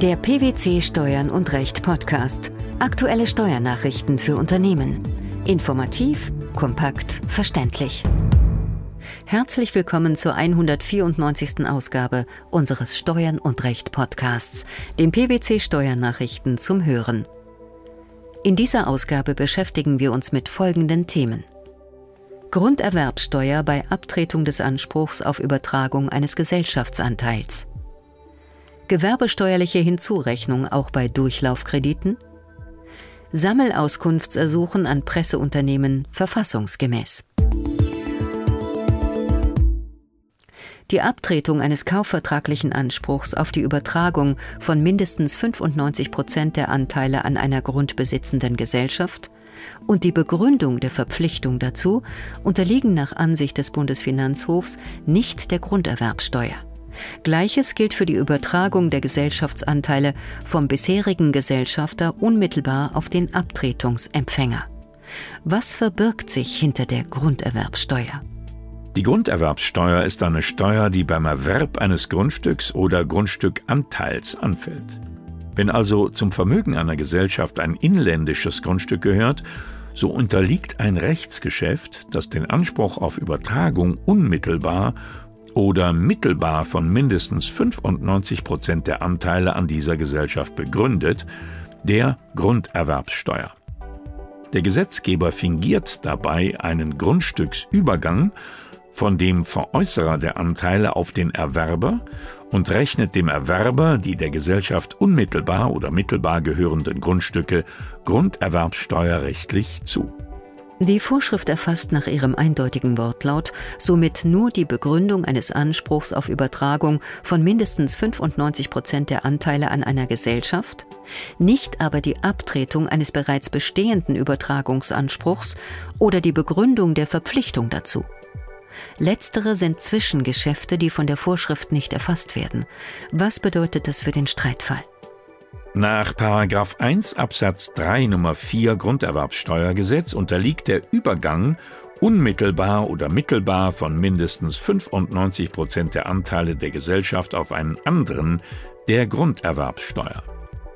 Der PwC Steuern und Recht Podcast. Aktuelle Steuernachrichten für Unternehmen. Informativ, kompakt, verständlich. Herzlich willkommen zur 194. Ausgabe unseres Steuern und Recht Podcasts, dem PwC Steuernachrichten zum Hören. In dieser Ausgabe beschäftigen wir uns mit folgenden Themen. Grunderwerbsteuer bei Abtretung des Anspruchs auf Übertragung eines Gesellschaftsanteils. Gewerbesteuerliche Hinzurechnung auch bei Durchlaufkrediten. Sammelauskunftsersuchen an Presseunternehmen verfassungsgemäß. Die Abtretung eines kaufvertraglichen Anspruchs auf die Übertragung von mindestens 95 Prozent der Anteile an einer grundbesitzenden Gesellschaft und die Begründung der Verpflichtung dazu unterliegen nach Ansicht des Bundesfinanzhofs nicht der Grunderwerbsteuer. Gleiches gilt für die Übertragung der Gesellschaftsanteile vom bisherigen Gesellschafter unmittelbar auf den Abtretungsempfänger. Was verbirgt sich hinter der Grunderwerbsteuer? Die Grunderwerbsteuer ist eine Steuer, die beim Erwerb eines Grundstücks oder Grundstückanteils anfällt. Wenn also zum Vermögen einer Gesellschaft ein inländisches Grundstück gehört, so unterliegt ein Rechtsgeschäft, das den Anspruch auf Übertragung unmittelbar oder mittelbar von mindestens 95 Prozent der Anteile an dieser Gesellschaft begründet, der Grunderwerbssteuer. Der Gesetzgeber fingiert dabei einen Grundstücksübergang von dem Veräußerer der Anteile auf den Erwerber und rechnet dem Erwerber die der Gesellschaft unmittelbar oder mittelbar gehörenden Grundstücke grunderwerbssteuerrechtlich zu. Die Vorschrift erfasst nach ihrem eindeutigen Wortlaut somit nur die Begründung eines Anspruchs auf Übertragung von mindestens 95 Prozent der Anteile an einer Gesellschaft, nicht aber die Abtretung eines bereits bestehenden Übertragungsanspruchs oder die Begründung der Verpflichtung dazu. Letztere sind Zwischengeschäfte, die von der Vorschrift nicht erfasst werden. Was bedeutet das für den Streitfall? Nach 1 Absatz 3 Nummer 4 Grunderwerbssteuergesetz unterliegt der Übergang unmittelbar oder mittelbar von mindestens 95 Prozent der Anteile der Gesellschaft auf einen anderen der Grunderwerbssteuer.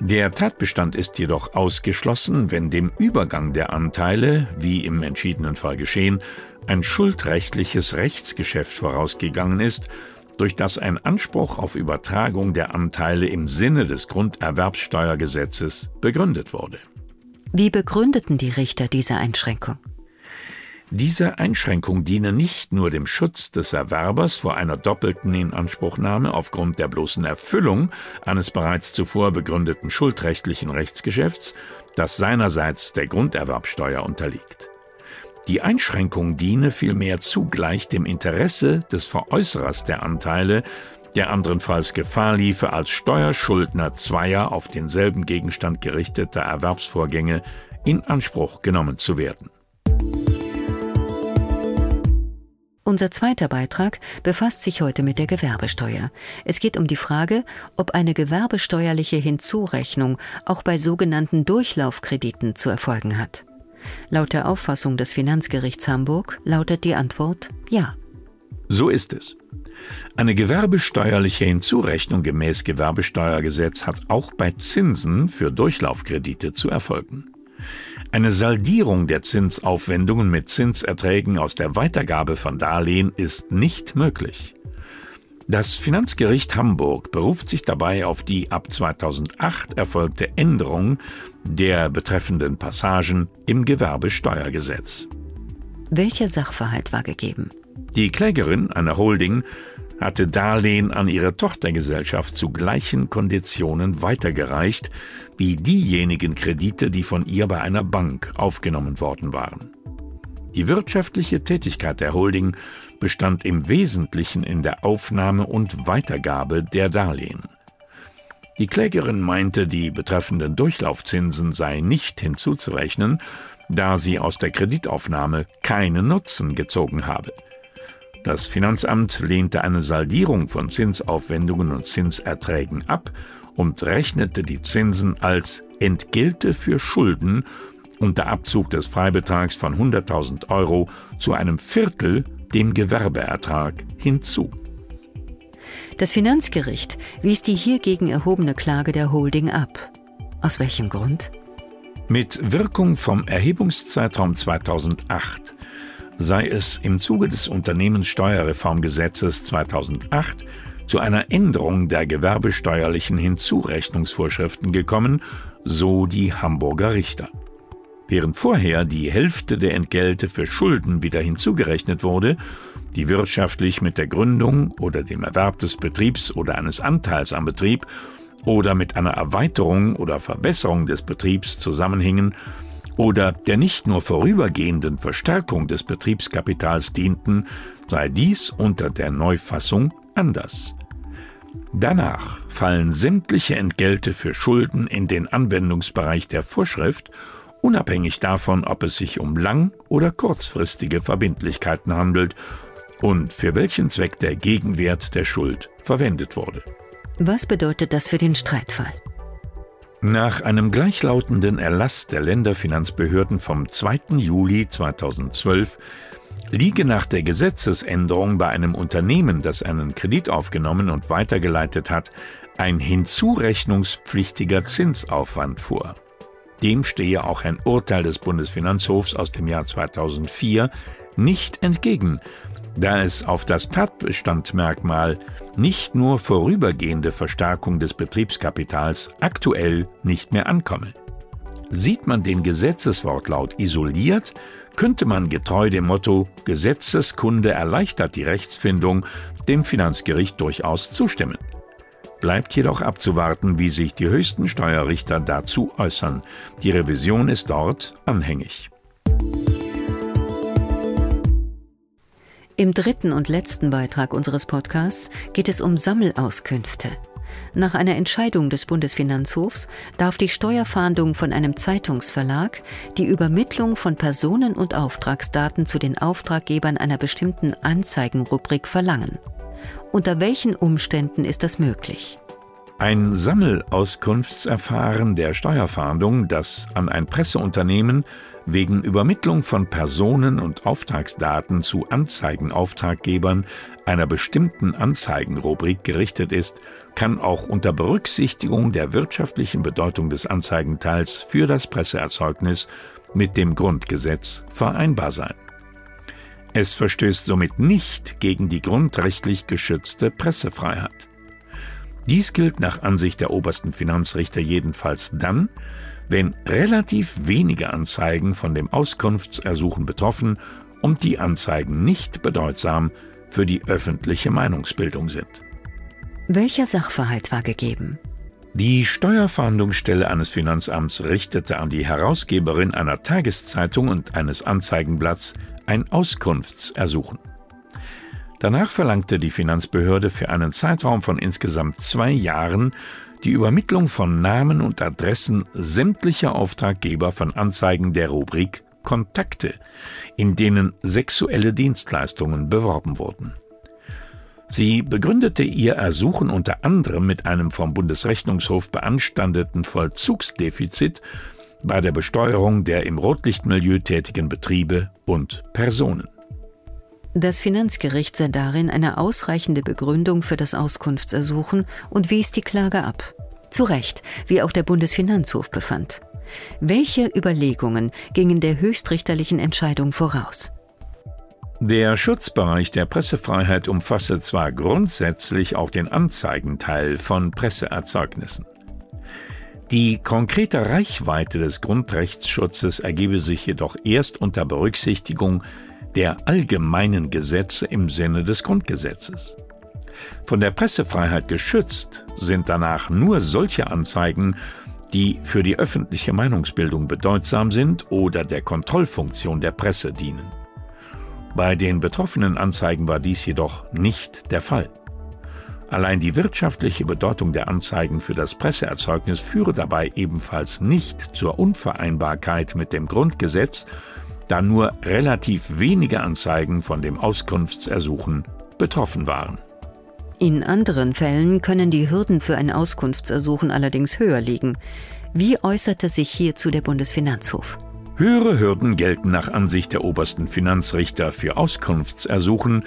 Der Tatbestand ist jedoch ausgeschlossen, wenn dem Übergang der Anteile, wie im entschiedenen Fall geschehen, ein schuldrechtliches Rechtsgeschäft vorausgegangen ist durch das ein Anspruch auf Übertragung der Anteile im Sinne des Grunderwerbssteuergesetzes begründet wurde. Wie begründeten die Richter diese Einschränkung? Diese Einschränkung diene nicht nur dem Schutz des Erwerbers vor einer doppelten Inanspruchnahme aufgrund der bloßen Erfüllung eines bereits zuvor begründeten schuldrechtlichen Rechtsgeschäfts, das seinerseits der Grunderwerbsteuer unterliegt. Die Einschränkung diene vielmehr zugleich dem Interesse des Veräußerers der Anteile, der andernfalls Gefahr liefe, als Steuerschuldner zweier auf denselben Gegenstand gerichteter Erwerbsvorgänge in Anspruch genommen zu werden. Unser zweiter Beitrag befasst sich heute mit der Gewerbesteuer. Es geht um die Frage, ob eine gewerbesteuerliche Hinzurechnung auch bei sogenannten Durchlaufkrediten zu erfolgen hat. Laut der Auffassung des Finanzgerichts Hamburg lautet die Antwort ja. So ist es. Eine gewerbesteuerliche Hinzurechnung gemäß Gewerbesteuergesetz hat auch bei Zinsen für Durchlaufkredite zu erfolgen. Eine Saldierung der Zinsaufwendungen mit Zinserträgen aus der Weitergabe von Darlehen ist nicht möglich. Das Finanzgericht Hamburg beruft sich dabei auf die ab 2008 erfolgte Änderung der betreffenden Passagen im Gewerbesteuergesetz. Welcher Sachverhalt war gegeben? Die Klägerin, eine Holding, hatte Darlehen an ihre Tochtergesellschaft zu gleichen Konditionen weitergereicht wie diejenigen Kredite, die von ihr bei einer Bank aufgenommen worden waren. Die wirtschaftliche Tätigkeit der Holding bestand im Wesentlichen in der Aufnahme und Weitergabe der Darlehen. Die Klägerin meinte, die betreffenden Durchlaufzinsen seien nicht hinzuzurechnen, da sie aus der Kreditaufnahme keinen Nutzen gezogen habe. Das Finanzamt lehnte eine Saldierung von Zinsaufwendungen und Zinserträgen ab und rechnete die Zinsen als Entgelte für Schulden unter Abzug des Freibetrags von 100.000 Euro zu einem Viertel dem Gewerbeertrag hinzu. Das Finanzgericht wies die hiergegen erhobene Klage der Holding ab. Aus welchem Grund? Mit Wirkung vom Erhebungszeitraum 2008 sei es im Zuge des Unternehmenssteuerreformgesetzes 2008 zu einer Änderung der gewerbesteuerlichen Hinzurechnungsvorschriften gekommen, so die Hamburger Richter. Während vorher die Hälfte der Entgelte für Schulden wieder hinzugerechnet wurde, die wirtschaftlich mit der Gründung oder dem Erwerb des Betriebs oder eines Anteils am Betrieb oder mit einer Erweiterung oder Verbesserung des Betriebs zusammenhingen oder der nicht nur vorübergehenden Verstärkung des Betriebskapitals dienten, sei dies unter der Neufassung anders. Danach fallen sämtliche Entgelte für Schulden in den Anwendungsbereich der Vorschrift, unabhängig davon, ob es sich um lang- oder kurzfristige Verbindlichkeiten handelt und für welchen Zweck der Gegenwert der Schuld verwendet wurde. Was bedeutet das für den Streitfall? Nach einem gleichlautenden Erlass der Länderfinanzbehörden vom 2. Juli 2012 liege nach der Gesetzesänderung bei einem Unternehmen, das einen Kredit aufgenommen und weitergeleitet hat, ein hinzurechnungspflichtiger Zinsaufwand vor. Dem stehe auch ein Urteil des Bundesfinanzhofs aus dem Jahr 2004 nicht entgegen, da es auf das Tatbestandmerkmal nicht nur vorübergehende Verstärkung des Betriebskapitals aktuell nicht mehr ankomme. Sieht man den Gesetzeswortlaut isoliert, könnte man getreu dem Motto Gesetzeskunde erleichtert die Rechtsfindung dem Finanzgericht durchaus zustimmen. Bleibt jedoch abzuwarten, wie sich die höchsten Steuerrichter dazu äußern. Die Revision ist dort anhängig. Im dritten und letzten Beitrag unseres Podcasts geht es um Sammelauskünfte. Nach einer Entscheidung des Bundesfinanzhofs darf die Steuerfahndung von einem Zeitungsverlag die Übermittlung von Personen- und Auftragsdaten zu den Auftraggebern einer bestimmten Anzeigenrubrik verlangen. Unter welchen Umständen ist das möglich? Ein Sammelauskunftsverfahren der Steuerfahndung, das an ein Presseunternehmen wegen Übermittlung von Personen- und Auftragsdaten zu Anzeigenauftraggebern einer bestimmten Anzeigenrubrik gerichtet ist, kann auch unter Berücksichtigung der wirtschaftlichen Bedeutung des Anzeigenteils für das Presseerzeugnis mit dem Grundgesetz vereinbar sein. Es verstößt somit nicht gegen die grundrechtlich geschützte Pressefreiheit. Dies gilt nach Ansicht der obersten Finanzrichter jedenfalls dann, wenn relativ wenige Anzeigen von dem Auskunftsersuchen betroffen und die Anzeigen nicht bedeutsam für die öffentliche Meinungsbildung sind. Welcher Sachverhalt war gegeben? Die Steuerfahndungsstelle eines Finanzamts richtete an die Herausgeberin einer Tageszeitung und eines Anzeigenblatts ein Auskunftsersuchen. Danach verlangte die Finanzbehörde für einen Zeitraum von insgesamt zwei Jahren die Übermittlung von Namen und Adressen sämtlicher Auftraggeber von Anzeigen der Rubrik Kontakte, in denen sexuelle Dienstleistungen beworben wurden. Sie begründete ihr Ersuchen unter anderem mit einem vom Bundesrechnungshof beanstandeten Vollzugsdefizit bei der Besteuerung der im Rotlichtmilieu tätigen Betriebe und Personen. Das Finanzgericht sah darin eine ausreichende Begründung für das Auskunftsersuchen und wies die Klage ab. Zu Recht, wie auch der Bundesfinanzhof befand. Welche Überlegungen gingen der höchstrichterlichen Entscheidung voraus? Der Schutzbereich der Pressefreiheit umfasse zwar grundsätzlich auch den Anzeigenteil von Presseerzeugnissen. Die konkrete Reichweite des Grundrechtsschutzes ergebe sich jedoch erst unter Berücksichtigung der allgemeinen Gesetze im Sinne des Grundgesetzes. Von der Pressefreiheit geschützt sind danach nur solche Anzeigen, die für die öffentliche Meinungsbildung bedeutsam sind oder der Kontrollfunktion der Presse dienen. Bei den betroffenen Anzeigen war dies jedoch nicht der Fall. Allein die wirtschaftliche Bedeutung der Anzeigen für das Presseerzeugnis führe dabei ebenfalls nicht zur Unvereinbarkeit mit dem Grundgesetz, da nur relativ wenige Anzeigen von dem Auskunftsersuchen betroffen waren. In anderen Fällen können die Hürden für ein Auskunftsersuchen allerdings höher liegen. Wie äußerte sich hierzu der Bundesfinanzhof? Höhere Hürden gelten nach Ansicht der obersten Finanzrichter für Auskunftsersuchen,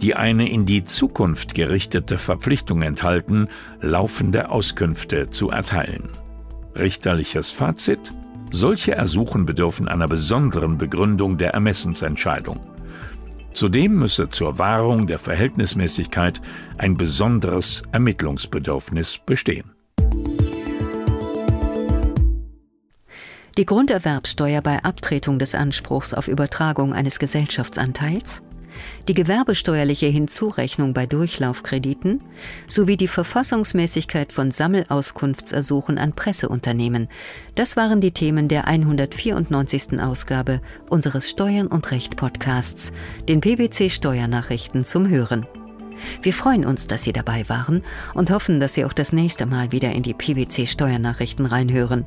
die eine in die Zukunft gerichtete Verpflichtung enthalten, laufende Auskünfte zu erteilen. Richterliches Fazit solche Ersuchen bedürfen einer besonderen Begründung der Ermessensentscheidung. Zudem müsse zur Wahrung der Verhältnismäßigkeit ein besonderes Ermittlungsbedürfnis bestehen. Die Grunderwerbsteuer bei Abtretung des Anspruchs auf Übertragung eines Gesellschaftsanteils, die gewerbesteuerliche Hinzurechnung bei Durchlaufkrediten sowie die Verfassungsmäßigkeit von Sammelauskunftsersuchen an Presseunternehmen. Das waren die Themen der 194. Ausgabe unseres Steuern und Recht Podcasts, den PwC Steuernachrichten zum Hören. Wir freuen uns, dass Sie dabei waren und hoffen, dass Sie auch das nächste Mal wieder in die PwC Steuernachrichten reinhören.